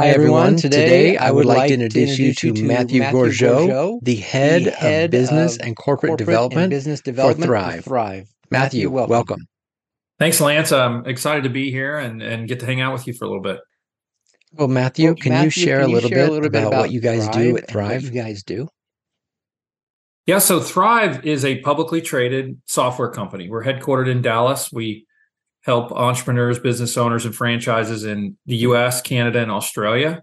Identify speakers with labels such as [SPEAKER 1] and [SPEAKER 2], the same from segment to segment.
[SPEAKER 1] Hi, everyone. Today, I would like to introduce you to Matthew Gourgeot, the head,
[SPEAKER 2] the head
[SPEAKER 1] of business
[SPEAKER 2] of
[SPEAKER 1] and corporate,
[SPEAKER 2] corporate
[SPEAKER 1] development,
[SPEAKER 2] and business development
[SPEAKER 1] for Thryv.
[SPEAKER 2] Thryv.
[SPEAKER 1] Matthew,
[SPEAKER 2] welcome.
[SPEAKER 1] welcome.
[SPEAKER 3] Thanks, Lance. I'm excited to be here and, and get to hang out with you for a little bit.
[SPEAKER 1] Well, Matthew,
[SPEAKER 2] Well,
[SPEAKER 1] can you share,
[SPEAKER 2] can
[SPEAKER 1] a, little
[SPEAKER 2] share
[SPEAKER 1] bit about, what you guys do at Thryv?
[SPEAKER 2] What you guys do?
[SPEAKER 3] Yeah, so Thryv is a publicly traded software company. We're headquartered in Dallas. We help entrepreneurs, business owners, and franchises in the US, Canada, and Australia.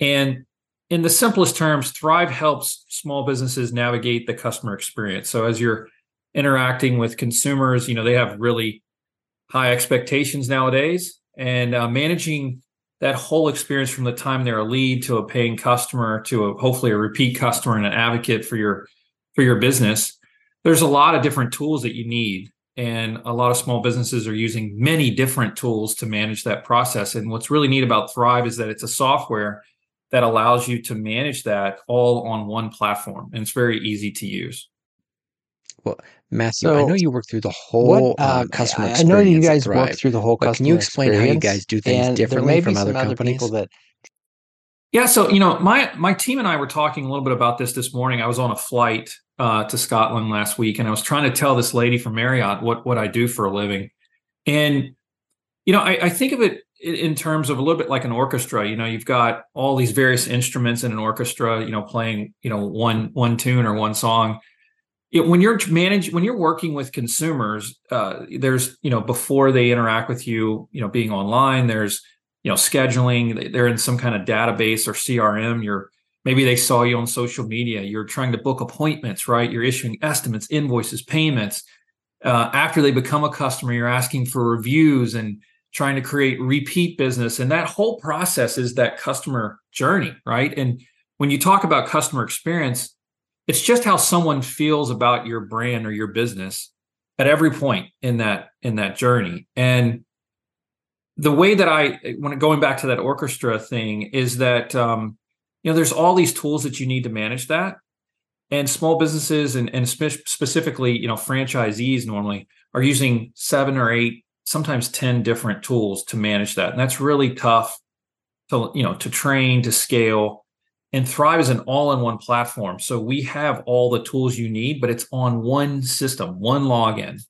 [SPEAKER 3] And in the simplest terms, Thryv helps small businesses navigate the customer experience. So as you're interacting with consumers, you know, they have really high expectations nowadays and uh, managing that whole experience from the time they're a lead to a paying customer to a, hopefully a repeat customer and an advocate for your for your business there's a lot of different tools that you need and a lot of small businesses are using many different tools to manage that process and what's really neat about Thryv is that it's a software that allows you to manage that all on one platform and it's very easy to use well
[SPEAKER 1] Matthew, I know you work through the whole
[SPEAKER 2] What,
[SPEAKER 1] uh,
[SPEAKER 2] um,
[SPEAKER 1] customer
[SPEAKER 2] I, I know you guys work through the whole
[SPEAKER 1] but
[SPEAKER 2] customer
[SPEAKER 1] can you explain how you guys do things differently from other
[SPEAKER 2] some other
[SPEAKER 1] companies?
[SPEAKER 2] people that
[SPEAKER 3] Yeah, so you know, my my team and I were talking a little bit about this this morning. I was on a flight uh, to Scotland last week, and I was trying to tell this lady from Marriott what what I do for a living, and you know, I, I think of it in- terms of a little bit like an orchestra. You know, you've got all these various instruments in an orchestra. You know, playing you know one one tune or one song. It, when you're manage when you're working with consumers, uh, there's you know before they interact with you, you know, being online, there's you know scheduling they're in some kind of database or crm you're maybe they saw you on social media. You're trying to book appointments right? You're issuing estimates invoices payments. Uh, after they become a customer you're asking for reviews and trying to create repeat business. And that whole process is that customer journey right? And when you talk about customer experience it's just how someone feels about your brand or your business at every point in that in that journey. And the way that I when going back to that orchestra thing is that um, you know there's all these tools that you need to manage that, and small businesses and and spe- specifically you know franchisees normally are using seven or eight sometimes ten different tools to manage that, and that's really tough to you know to train to scale. And Thryv is an all-in-one platform, so we have all the tools you need, but it's on one system, one login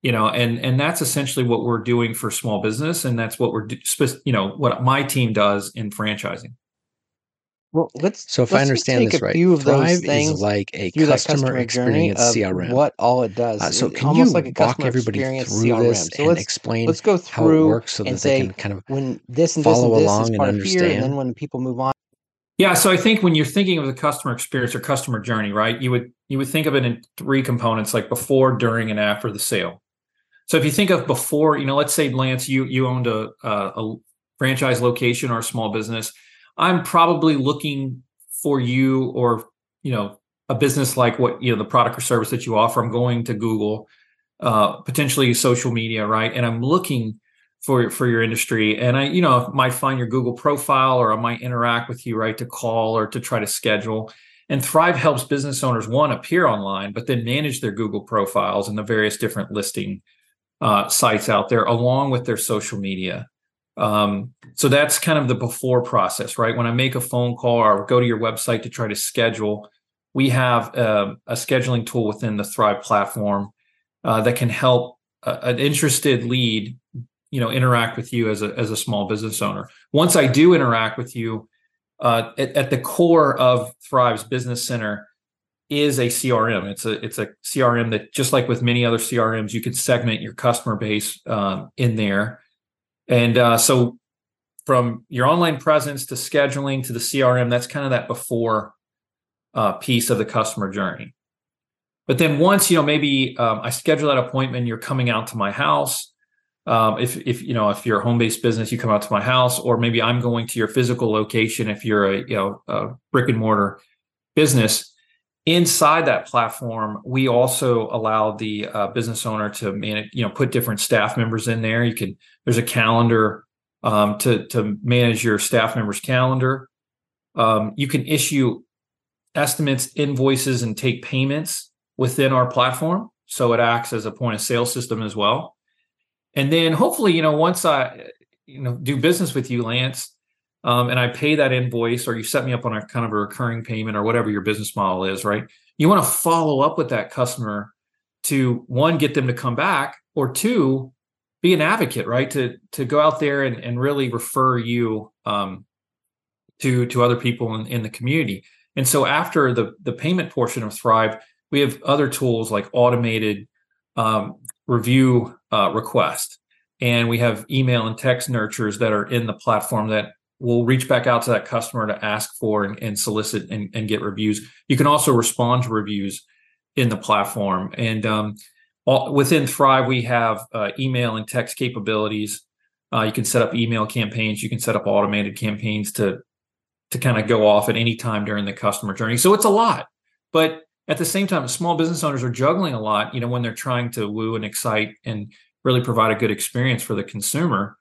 [SPEAKER 3] you know and and that's essentially what we're doing for small business. And that's what we're you know what my team does in franchising
[SPEAKER 2] well, let's
[SPEAKER 1] So if I
[SPEAKER 2] let's just
[SPEAKER 1] understand this right,
[SPEAKER 2] few of
[SPEAKER 1] Thryv
[SPEAKER 2] those
[SPEAKER 1] is like a customer,
[SPEAKER 2] customer
[SPEAKER 1] experience
[SPEAKER 2] of
[SPEAKER 1] CRM.
[SPEAKER 2] what all it does.
[SPEAKER 1] Uh, so
[SPEAKER 2] It-
[SPEAKER 1] can
[SPEAKER 2] almost
[SPEAKER 1] you
[SPEAKER 2] like a
[SPEAKER 1] walk
[SPEAKER 2] customer
[SPEAKER 1] everybody
[SPEAKER 2] experience
[SPEAKER 1] through
[SPEAKER 2] CRM.
[SPEAKER 1] this
[SPEAKER 2] So
[SPEAKER 1] and
[SPEAKER 2] let's
[SPEAKER 1] explain
[SPEAKER 2] let's go
[SPEAKER 1] how it
[SPEAKER 2] through
[SPEAKER 1] works so
[SPEAKER 2] and
[SPEAKER 1] that they
[SPEAKER 2] say
[SPEAKER 1] can kind of
[SPEAKER 2] when this and this and this
[SPEAKER 1] along
[SPEAKER 2] is
[SPEAKER 1] and
[SPEAKER 2] part here, and then when people move on.
[SPEAKER 3] yeah so i think when you're thinking of the customer experience or customer journey right you would you would think of it in three components like before during and after the sale so if you think of before you know let's say lance you you owned a a, a franchise location or a small business i'm probably looking for you or you know a business like what you know the product or service that you offer. I'm going to google uh, potentially social media right? And i'm looking for for your industry. And i you know might find your google profile or i might interact with you right to call or to try to schedule. And Thryv helps business owners one appear online but then manage their google profiles and the various different listing uh, sites out there along with their social media um, so that's kind of the before process right? When i make a phone call or go to your website to try to schedule we have uh, a scheduling tool within the Thryv platform uh, that can help uh, an interested lead you know interact with you as a as a small business owner. Once i do interact with you uh, at, at the core of Thryv's business center is a crm it's a it's a crm that just like with many other crms you can segment your customer base um, in there and uh, so from your online presence to scheduling to the crm that's kind of that before uh, piece of the customer journey. But then once you know maybe um, i schedule that appointment you're coming out to my house um, if if you know if you're a home-based business you come out to my house or maybe i'm going to your physical location if you're a you know a brick and mortar business inside that platform we also allow the uh, business owner to manage you know put different staff members in there. You can there's a calendar um, to to manage your staff members calendar. Um, you can issue estimates invoices and take payments within our platform so it acts as a point of sale system as well. And then hopefully you know once i you know do business with you lance um, and I pay that invoice, or you set me up on a kind of a recurring payment or whatever your business model is, right? You want to follow up with that customer to one, get them to come back, or two, be an advocate, right? To to go out there and, and really refer you um, to to other people in, in the community. And so after the the payment portion of Thryv, we have other tools like automated um, review uh, request, and we have email and text nurtures that are in the platform that will reach back out to that customer to ask for and, and solicit and, and, get reviews. You can also respond to reviews in the platform. And um, all, within Thryv, we have uh, email and text capabilities. Uh, you can set up email campaigns. You can set up automated campaigns to to kind of go off at any time during the customer journey. So it's a lot, but at the same time, small business owners are juggling a lot. You know, when they're trying to woo and excite and really provide a good experience for the consumer.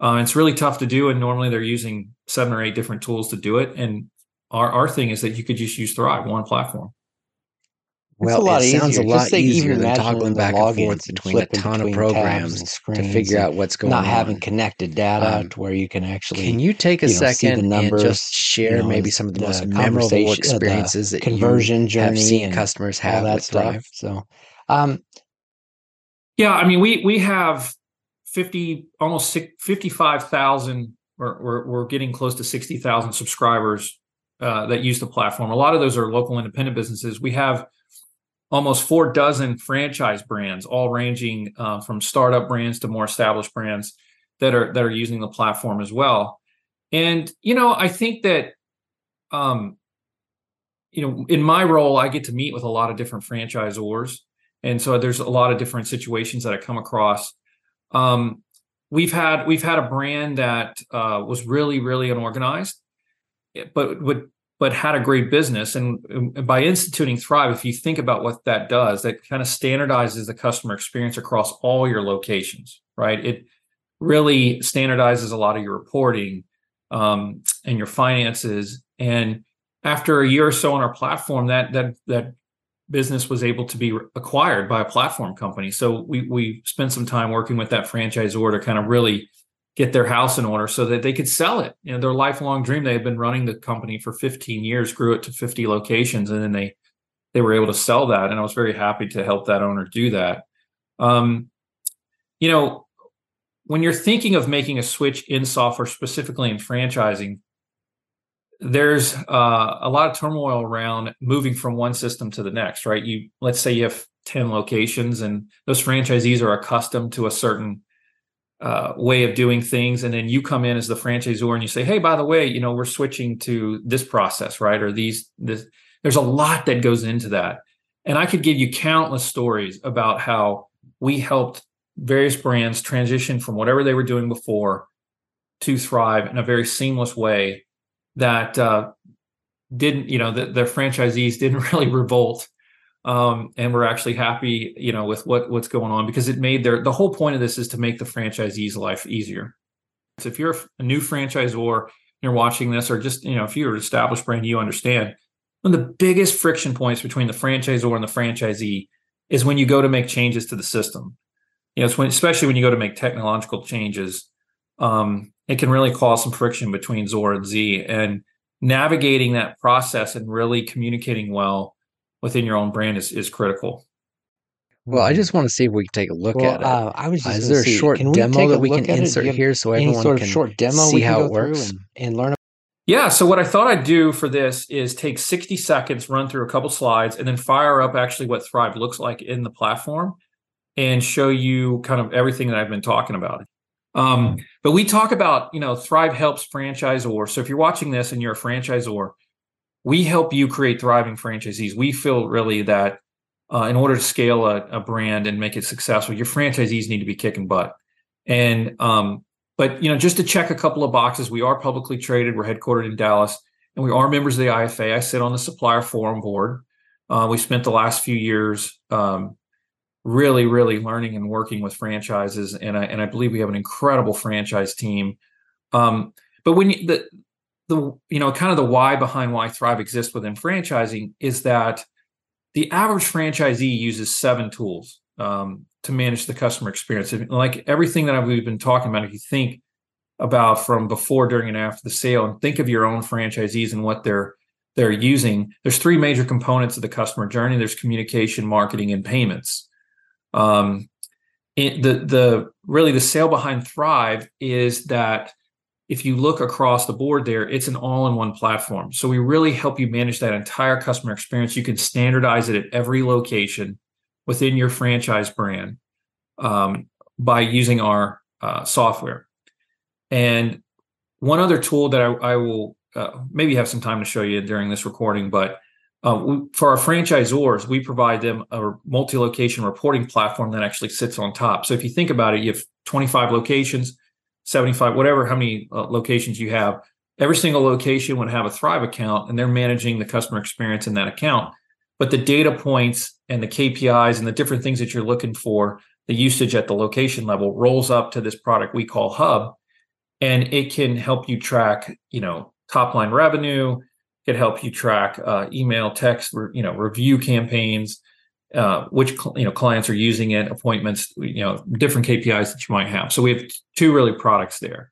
[SPEAKER 3] Uh, it's really tough to do, and normally they're using seven or eight different tools to do it. And our our thing is that you could just use Thryv, one platform.
[SPEAKER 1] Well, it sounds a lot easier than toggling back and forth between a ton of programs to figure out what's going
[SPEAKER 2] not
[SPEAKER 1] on.
[SPEAKER 2] Not having connected data um, to where you can actually.
[SPEAKER 1] Can you take a you know, second numbers, and just share you know, maybe some of the, the most memorable experiences that
[SPEAKER 2] conversion
[SPEAKER 1] you
[SPEAKER 2] journey
[SPEAKER 1] have seen customers have with Thryv?
[SPEAKER 2] So, um,
[SPEAKER 3] yeah, I mean, we we have fifty almost fifty five thousand. We're, we're getting close to sixty thousand subscribers uh, that use the platform. A lot of those are local independent businesses. We have almost four dozen franchise brands, all ranging uh, from startup brands to more established brands that are that are using the platform as well. And you know, I think that um, you know, in my role, I get to meet with a lot of different franchisors, and so there's a lot of different situations that I come across. Um, we've had we've had a brand that uh, was really really unorganized, but would but had a great business. And, and, by instituting Thryv, if you think about what that does, that kind of standardizes the customer experience across all your locations, right? It really standardizes a lot of your reporting um, and your finances. And after a year or so on our platform, that that that business was able to be acquired by a platform company. So we we spent some time working with that franchisor to kind of really get their house in order so that they could sell it. You know, their lifelong dream. They had been running the company for 15 years, grew it to 50 locations, and then they they were able to sell that. And I was very happy to help that owner do that. Um, you know, when you're thinking of making a switch in software, specifically in franchising, there's uh, a lot of turmoil around moving from one system to the next, right? You let's say you have 10 locations and those franchisees are accustomed to a certain uh, way of doing things. And then you come in as the franchisor and you say hey by the way you know we're switching to this process right? Or these this there's a lot that goes into that. And i could give you countless stories about how we helped various brands transition from whatever they were doing before to Thryv in a very seamless way that uh, didn't you know that their franchisees didn't really revolt um, and we're actually happy, you know, with what what's going on because it made their the whole point of this is to make the franchisee's life easier. So if you're a new franchisor, you're watching this, or just you know, if you're an established brand, you understand one of the biggest friction points between the franchisor and the franchisee is when you go to make changes to the system. You know, it's when especially when you go to make technological changes, um, it can really cause some friction between Zor and Z. And navigating that process and really communicating well within your own brand is is critical.
[SPEAKER 1] Well, I just want to see if we can take a look
[SPEAKER 2] well,
[SPEAKER 1] at it.
[SPEAKER 2] Uh, I was
[SPEAKER 1] uh,
[SPEAKER 2] is
[SPEAKER 1] there a
[SPEAKER 2] see,
[SPEAKER 1] short demo that we can insert here so everyone
[SPEAKER 2] sort of
[SPEAKER 1] can
[SPEAKER 2] short demo
[SPEAKER 1] see how
[SPEAKER 2] it
[SPEAKER 1] works
[SPEAKER 2] and, and, learn?
[SPEAKER 3] Yeah. So what I thought I'd do for this is take 60 seconds, run through a couple slides, and then fire up actually what Thryv looks like in the platform, and show you kind of everything that I've been talking about. Um, but we talk about you know Thryv helps franchisor. So if you're watching this and you're a franchisor, we help you create thriving franchisees. We feel really that uh, in order to scale a, a, brand and make it successful, your franchisees need to be kicking butt. And um, but you know, just to check a couple of boxes, we are publicly traded. We're headquartered in Dallas, and we are members of the IFA. I sit on the supplier forum board. Uh, we spent the last few years um, really, really learning and working with franchises, and I and I believe we have an incredible franchise team. Um, but when you, the the you know kind of the why behind why Thryv exists within franchising is that the average franchisee uses seven tools um, to manage the customer experience. Like everything that we've been talking about, if you think about from before, during, and after the sale, and think of your own franchisees and what they're they're using. There's three major components of the customer journey. There's communication, marketing, and payments. Um, it, the the really the sale behind Thryv is that if you look across the board there, it's an all-in-one platform. So we really help you manage that entire customer experience. You can standardize it at every location within your franchise brand um, by using our uh, software. And one other tool that I, I will uh, maybe have some time to show you during this recording, but uh, we, for our franchisors, we provide them a multi-location reporting platform that actually sits on top. So if you think about it, you have 25 locations, 75, whatever, how many uh, locations you have. Every single location would have a Thryv account, and they're managing the customer experience in that account. But the data points and the KPIs and the different things that you're looking for, the usage at the location level rolls up to this product we call Hub, and it can help you track, you know, top line revenue. It help you track uh, email, text, you know, review campaigns, uh, which you know clients are using it, appointments, you know, different KPIs that you might have. So we have two really products there.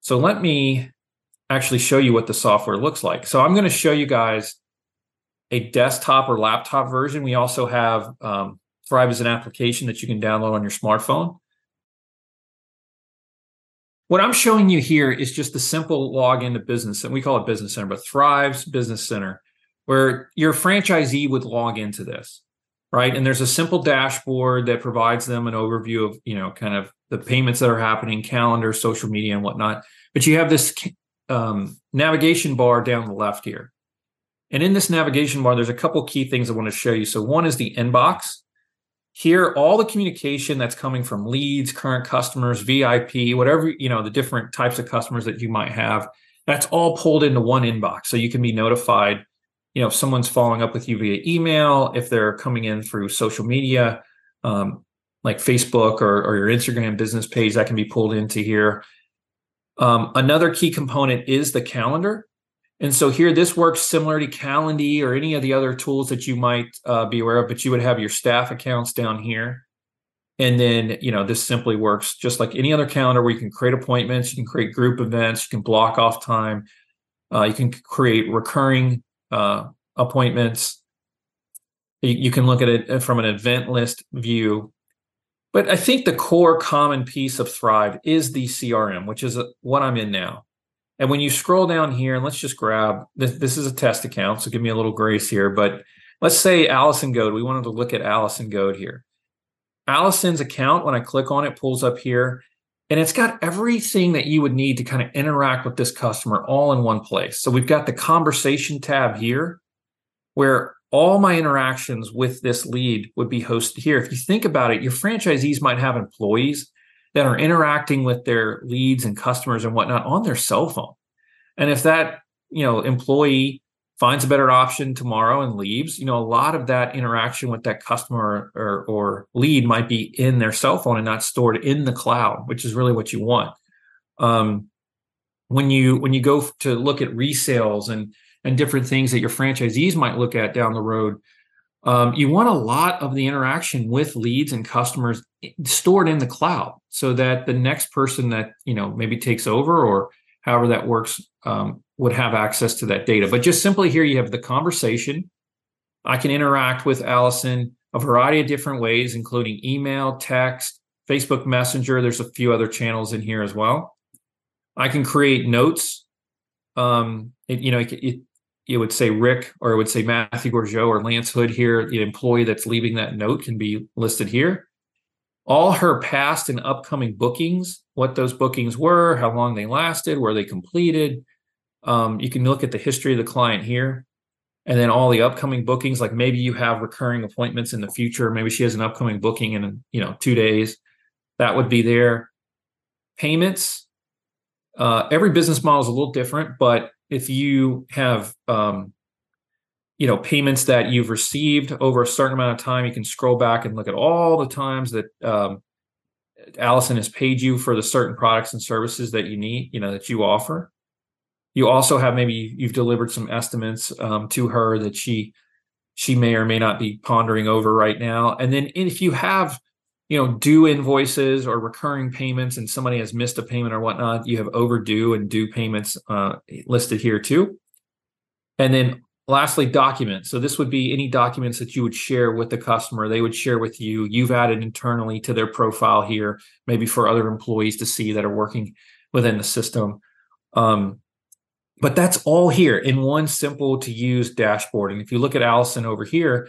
[SPEAKER 3] So let me actually show you what the software looks like. So I'm going to show you guys a desktop or laptop version. We also have um, Thryv as an application that you can download on your smartphone. What I'm showing you here is just the simple login to Business, and we call it Business Center, but Thryv's Business Center, where your franchisee would log into this, right? And there's a simple dashboard that provides them an overview of, you know, kind of the payments that are happening, calendar, social media, and whatnot. But you have this um, navigation bar down the left here. And in this navigation bar, there's a couple key things I want to show you. So one is the inbox. Here, all the communication that's coming from leads, current customers, VIP, whatever, you know, the different types of customers that you might have, that's all pulled into one inbox. So you can be notified, you know, if someone's following up with you via email, if they're coming in through social media, um, like Facebook or, or your Instagram business page, that can be pulled into here. Um, another key component is the calendar. And so here, this works similar to Calendly or any of the other tools that you might uh, be aware of, but you would have your staff accounts down here. And then, you know, this simply works just like any other calendar where you can create appointments, you can create group events, you can block off time, uh, you can create recurring uh, appointments. You, you can look at it uh, from an event list view. But I think the core common piece of Thryv is the CRM, which is uh, what I'm in now. And when you scroll down here, and let's just grab this, this is a test account, so give me a little grace here. But let's say Allison Goad. We wanted to look at Allison Goad here. Allison's account, when I click on it, pulls up here, and it's got everything that you would need to kind of interact with this customer all in one place. So we've got the conversation tab here, where all my interactions with this lead would be hosted here. If you think about it, your franchisees might have employees that are interacting with their leads and customers and whatnot on their cell phone. And if that, you know, employee finds a better option tomorrow and leaves, you know, a lot of that interaction with that customer or, or lead might be in their cell phone and not stored in the cloud, which is really what you want. Um, when you when you go to look at resales and and different things that your franchisees might look at down the road, um, you want a lot of the interaction with leads and customers stored in the cloud so that the next person that you know maybe takes over or however that works um, would have access to that data. But just simply here you have the conversation. I can interact with allison a variety of different ways including email text facebook messenger. There's a few other channels in here as well. I can create notes. Um, it, you know it, it, it would say Rick or it would say Matthew Gourgeot or Lance Hood here. The employee that's leaving that note can be listed here. All her past and upcoming bookings, what those bookings were, how long they lasted, where they completed. Um, you can look at the history of the client here. And then all the upcoming bookings, like maybe you have recurring appointments in the future. Maybe she has an upcoming booking in you know two days. That would be there. Payments. Uh, every business model is a little different, but if you have um, you know payments that you've received over a certain amount of time you can scroll back and look at all the times that um, allison has paid you for the certain products and services that you need you know that you offer. You also have maybe you've delivered some estimates um, to her that she she may or may not be pondering over right now. And then if you have you know, due invoices or recurring payments and somebody has missed a payment or whatnot, you have overdue and due payments uh, listed here too. And then lastly, documents. So this would be any documents that you would share with the customer. They would share with you. You've added internally to their profile here, maybe for other employees to see that are working within the system. Um, but that's all here in one simple to use dashboard. And if you look at Allison over here,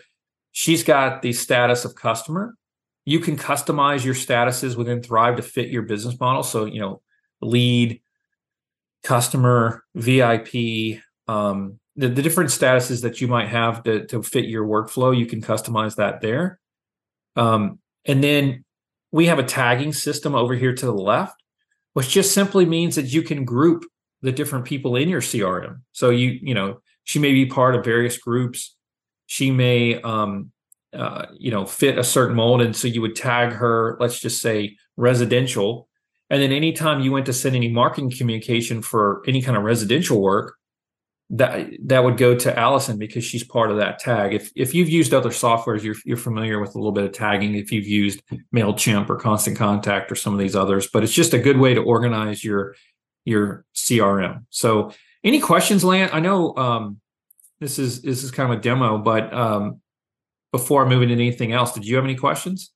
[SPEAKER 3] she's got the status of customer. You can customize your statuses within Thryv to fit your business model. So, you know, lead, customer, VIP, um, the, the different statuses that you might have to, to fit your workflow, you can customize that there. Um, and then we have a tagging system over here to the left, which just simply means that you can group the different people in your CRM. So you, you know, she may be part of various groups. She may, um, uh, you know, fit a certain mold. And so you would tag her, let's just say residential. And then anytime you went to send any marketing communication for any kind of residential work, that that would go to Allison because she's part of that tag. If if you've used other softwares, you're you're familiar with a little bit of tagging. If you've used Mailchimp or Constant Contact or some of these others, but it's just a good way to organize your your CRM. So, any questions, Lance? I know um, this is this is kind of a demo, but um, before moving into anything else, did you have any questions?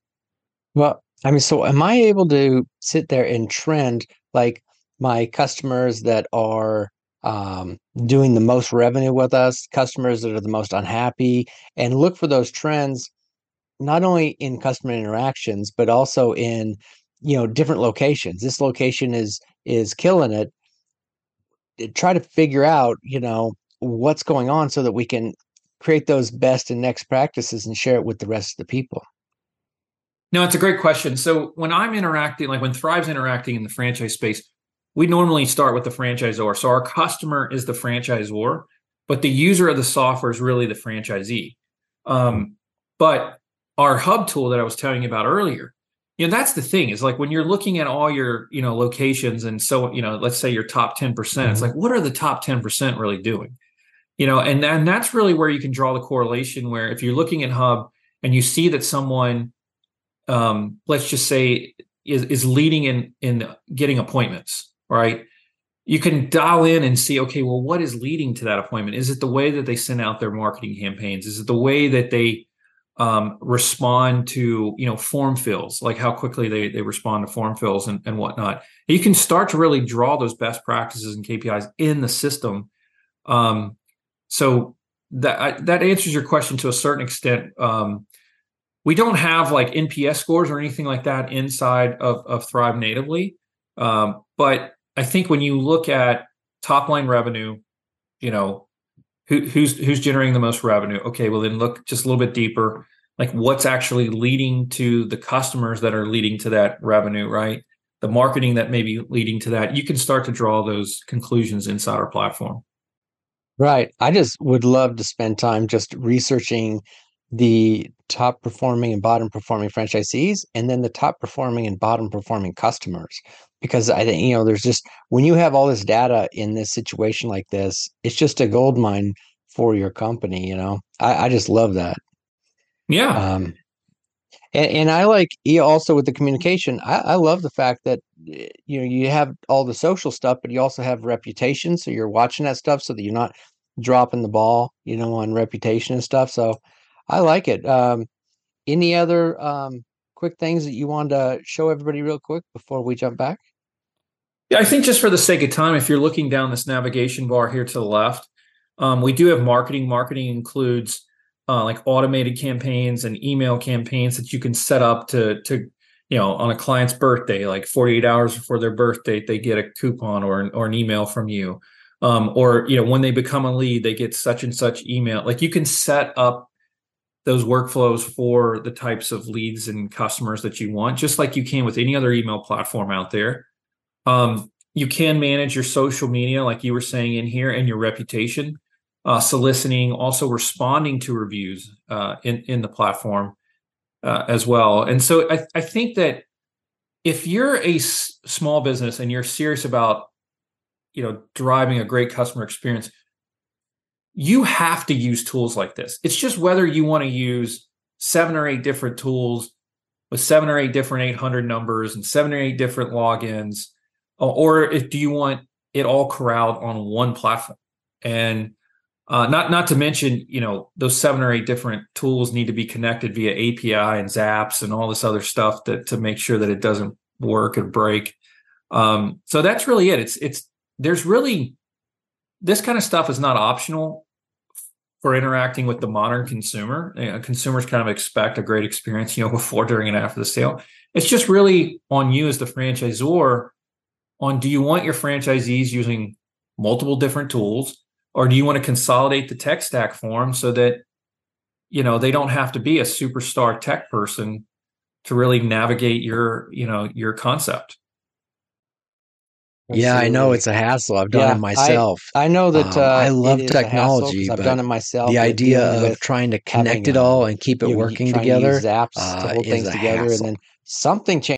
[SPEAKER 2] Well, I mean, so am I able to sit there and trend like my customers that are um, doing the most revenue with us, customers that are the most unhappy, and look for those trends not only in customer interactions but also in you know different locations. This location is is killing it. Try to figure out you know what's going on so that we can create those best and next practices and share it with the rest of the people.
[SPEAKER 3] No, it's a great question. So when I'm interacting, like when Thryv's interacting in the franchise space, we normally start with the franchisor. So our customer is the franchisor, but the user of the software is really the franchisee. Um, but our hub tool that I was telling you about earlier, you know, that's the thing is like when you're looking at all your, you know, locations and so, you know, let's say your top 10%, percent mm-hmm. it's like, what are the top 10% really doing? You know, and, and that's really where you can draw the correlation where if you're looking at hub and you see that someone, um, let's just say is, is leading in, in getting appointments, right? You can dial in and see, okay, well, what is leading to that appointment? Is it the way that they send out their marketing campaigns? Is it the way that they um, respond to, you know, form fills, like how quickly they, they respond to form fills and, and whatnot? you can start to really draw those best practices and KPIs in the system. Um, so that that answers your question to a certain extent. Um, we don't have like NPS scores or anything like that inside of, of Thryv natively, um, but I think when you look at top line revenue, you know, who, who's who's generating the most revenue? Okay, well then look just a little bit deeper, like what's actually leading to the customers that are leading to that revenue, right? The marketing that may be leading to that. You can start to draw those conclusions inside our platform.
[SPEAKER 2] Right. I just would love to spend time just researching the top performing and bottom performing franchisees and then the top performing and bottom performing customers because I think you know there's just when you have all this data in this situation like this, it's just a gold mine for your company. You know, I, I just love that.
[SPEAKER 3] Yeah. Um,
[SPEAKER 2] and, and I like also with the communication. I, I love the fact that you know you have all the social stuff, but you also have reputation. So you're watching that stuff so that you're not dropping the ball, you know, on reputation and stuff. So I like it. Um, any other um, quick things that you wanted to show everybody real quick before we jump back?
[SPEAKER 3] Yeah, I think just for the sake of time, if you're looking down this navigation bar here to the left, um, we do have marketing. Marketing includes uh, like automated campaigns and email campaigns that you can set up to to you know on a client's birthday, like 48 hours before their birthday, they get a coupon or an, or an email from you. Um, or you know when they become a lead, they get such and such email. Like you can set up those workflows for the types of leads and customers that you want, just like you can with any other email platform out there. Um, you can manage your social media, like you were saying in here, and your reputation, uh, soliciting, also responding to reviews uh, in in the platform uh, as well. And so I, I think that if you're a s- small business and you're serious about you know driving a great customer experience you have to use tools like this. It's just whether you want to use seven or eight different tools with seven or eight different 800 numbers and seven or eight different logins? Or if, do you want it all corralled on one platform? And uh, not not to mention, you know, those seven or eight different tools need to be connected via API and Zaps and all this other stuff that to make sure that it doesn't work and break. Um, so that's really it. It's it's there's really this kind of stuff is not optional for interacting with the modern consumer. You know, consumers kind of expect a great experience, you know, before, during, and after the sale. It's just really on you as the franchisor. On do you want your franchisees using multiple different tools, or do you want to consolidate the tech stack for them so that you know they don't have to be a superstar tech person to really navigate your you know your concept
[SPEAKER 1] yeah, I know it's a hassle. I've done
[SPEAKER 2] Yeah,
[SPEAKER 1] it myself.
[SPEAKER 2] I know that
[SPEAKER 1] Um,
[SPEAKER 2] uh,
[SPEAKER 1] I love
[SPEAKER 2] is a hassle 'cause
[SPEAKER 1] technology,
[SPEAKER 2] I've done it myself.
[SPEAKER 1] the idea of trying to connect it
[SPEAKER 2] uh,
[SPEAKER 1] all and keep it
[SPEAKER 2] you, you
[SPEAKER 1] working
[SPEAKER 2] trying to use
[SPEAKER 1] together
[SPEAKER 2] Zaps to
[SPEAKER 1] uh,
[SPEAKER 2] hold things
[SPEAKER 1] a
[SPEAKER 2] together, and then something changes.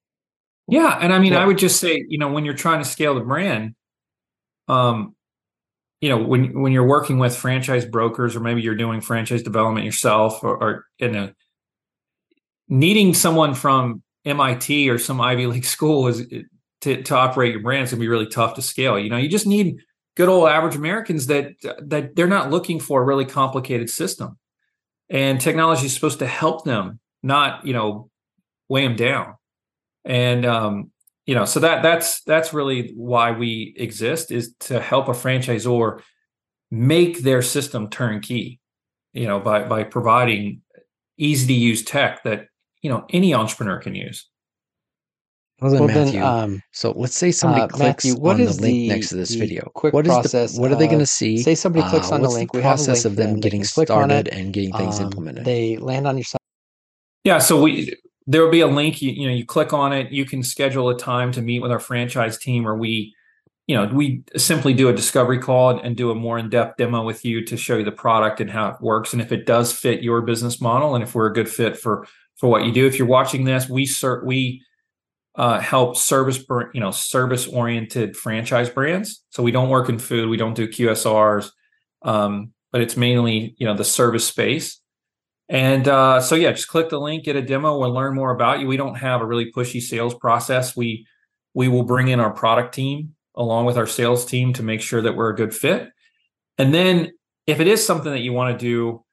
[SPEAKER 3] yeah and i mean i would just say you know when you're trying to scale the brand um you know when when you're working with franchise brokers or maybe you're doing franchise development yourself or, or you know needing someone from MIT or some Ivy League school is to, to operate your brand is gonna be really tough to scale. You know, you just need good old average Americans that that they're not looking for a really complicated system. And technology is supposed to help them, not, you know, weigh them down. And um, you know, so that that's that's really why we exist is to help a franchisor make their system turnkey, you know, by by providing easy to use tech that you know any entrepreneur can use.
[SPEAKER 1] Well then,
[SPEAKER 2] Well, then, um,
[SPEAKER 1] So let's say somebody
[SPEAKER 2] uh,
[SPEAKER 1] clicks
[SPEAKER 2] Matthew, what
[SPEAKER 1] on the link
[SPEAKER 2] the
[SPEAKER 1] next to this video.
[SPEAKER 2] quick
[SPEAKER 1] What is the what are they going to see?
[SPEAKER 2] say somebody clicks
[SPEAKER 1] Uh,
[SPEAKER 2] on the
[SPEAKER 1] what's the
[SPEAKER 2] link, we have a
[SPEAKER 1] process
[SPEAKER 2] link
[SPEAKER 1] of them
[SPEAKER 2] them,
[SPEAKER 1] getting
[SPEAKER 2] can click on
[SPEAKER 1] started
[SPEAKER 2] it,
[SPEAKER 1] and getting things
[SPEAKER 2] um,
[SPEAKER 1] implemented?
[SPEAKER 2] they land on your site.
[SPEAKER 3] Yeah, so we there will be a link. You, you know, you click on it. You can schedule a time to meet with our franchise team, or we, you know, we simply do a discovery call and, and do a more in depth demo with you to show you the product and how it works, and if it does fit your business model, and if we're a good fit for for what you do. If you're watching this, we cert we uh, help service you know service oriented franchise brands. So we don't work in food. We don't do QSRs, um, but it's mainly you know the service space. And uh, so, yeah, just click the link, get a demo, we'll learn more about you. We don't have a really pushy sales process. We we will bring in our product team along with our sales team to make sure that we're a good fit. And then, if it is something that you want to do,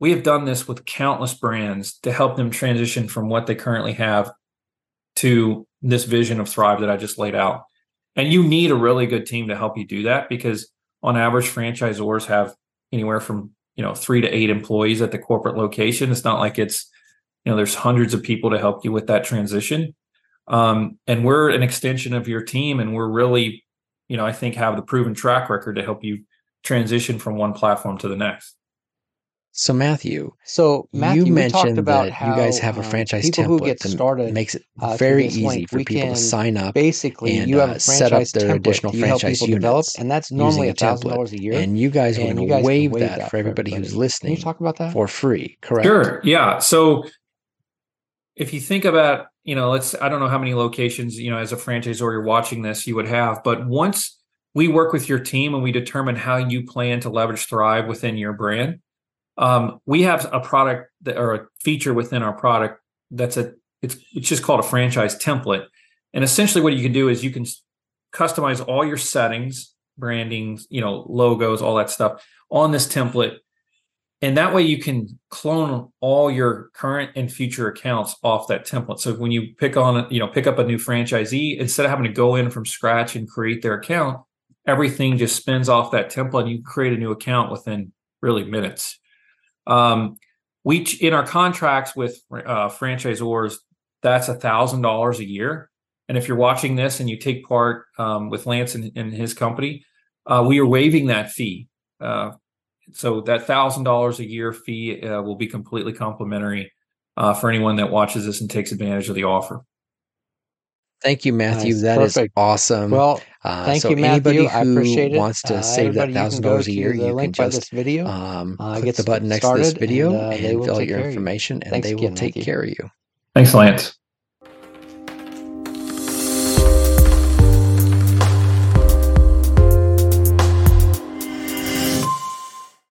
[SPEAKER 3] we have done this with countless brands to help them transition from what they currently have to this vision of Thryv that I just laid out. And you need a really good team to help you do that because on average, franchisors have anywhere from you know three to eight employees at the corporate location. It's not like it's you know there's hundreds of people to help you with that transition. Um, and we're an extension of your team and we're really you know i think have the proven track record to help you transition from one platform to the next
[SPEAKER 1] So Matthew,
[SPEAKER 2] So Matthew,
[SPEAKER 1] you
[SPEAKER 2] we talked
[SPEAKER 1] mentioned
[SPEAKER 2] about
[SPEAKER 1] that
[SPEAKER 2] how
[SPEAKER 1] you guys have a
[SPEAKER 2] um,
[SPEAKER 1] franchise
[SPEAKER 2] people
[SPEAKER 1] template
[SPEAKER 2] who get
[SPEAKER 1] that
[SPEAKER 2] started
[SPEAKER 1] makes it
[SPEAKER 2] uh,
[SPEAKER 1] very
[SPEAKER 2] this
[SPEAKER 1] easy
[SPEAKER 2] link,
[SPEAKER 1] for people
[SPEAKER 2] can
[SPEAKER 1] to sign up
[SPEAKER 2] basically
[SPEAKER 1] and
[SPEAKER 2] you have
[SPEAKER 1] uh, set up
[SPEAKER 2] franchise
[SPEAKER 1] their
[SPEAKER 2] template
[SPEAKER 1] additional
[SPEAKER 2] you help
[SPEAKER 1] franchise
[SPEAKER 2] people develop, and that's normally
[SPEAKER 1] a
[SPEAKER 2] a thousand dollars a year.
[SPEAKER 1] And you guys are
[SPEAKER 2] and
[SPEAKER 1] going to waive
[SPEAKER 2] waive
[SPEAKER 1] that
[SPEAKER 2] that
[SPEAKER 1] for everybody who's
[SPEAKER 2] Can you
[SPEAKER 1] listening
[SPEAKER 2] talk about that?
[SPEAKER 1] for free, correct?
[SPEAKER 3] Sure. Yeah. So if you think about, you know, let's, I don't know how many locations, you know, as a franchisor you're watching this, you would have, but once we work with your team and we determine how you plan to leverage Thryv within your brand, um, we have a product that, or a feature within our product that's a, it's, it's just called a franchise template. And essentially what you can do is you can customize all your settings, branding, you know, logos, all that stuff on this template. And that way you can clone all your current and future accounts off that template. So when you pick on you know pick up a new franchisee instead of having to go in from scratch and create their account everything just spins off that template and you create a new account within really minutes um, we in our contracts with uh, franchisors that's a thousand dollars a year and if you're watching this and you take part um, with lance and, and his company uh, we are waiving that fee uh, so that thousand dollars a year fee uh, will be completely complimentary uh, for anyone that watches this and takes advantage of the offer.
[SPEAKER 1] Thank you, Matthew.
[SPEAKER 2] Nice.
[SPEAKER 1] That is
[SPEAKER 2] Perfect.
[SPEAKER 1] awesome.
[SPEAKER 2] Well,
[SPEAKER 1] Uh,
[SPEAKER 2] thank
[SPEAKER 1] so
[SPEAKER 2] you,
[SPEAKER 1] anybody
[SPEAKER 2] Matthew. I appreciate it.
[SPEAKER 1] wants to
[SPEAKER 2] Uh,
[SPEAKER 1] save that
[SPEAKER 2] everybody, you can
[SPEAKER 1] thousand dollars a year, you can
[SPEAKER 2] link
[SPEAKER 1] just
[SPEAKER 2] this video.
[SPEAKER 1] um,
[SPEAKER 2] uh,
[SPEAKER 1] click
[SPEAKER 2] get
[SPEAKER 1] the button next to this video,
[SPEAKER 2] and, uh,
[SPEAKER 1] and fill out your
[SPEAKER 2] care of you.
[SPEAKER 1] information, and
[SPEAKER 2] Thanks
[SPEAKER 1] they will
[SPEAKER 2] again,
[SPEAKER 1] take
[SPEAKER 2] Matthew.
[SPEAKER 1] care of you.
[SPEAKER 3] Thanks, Lance.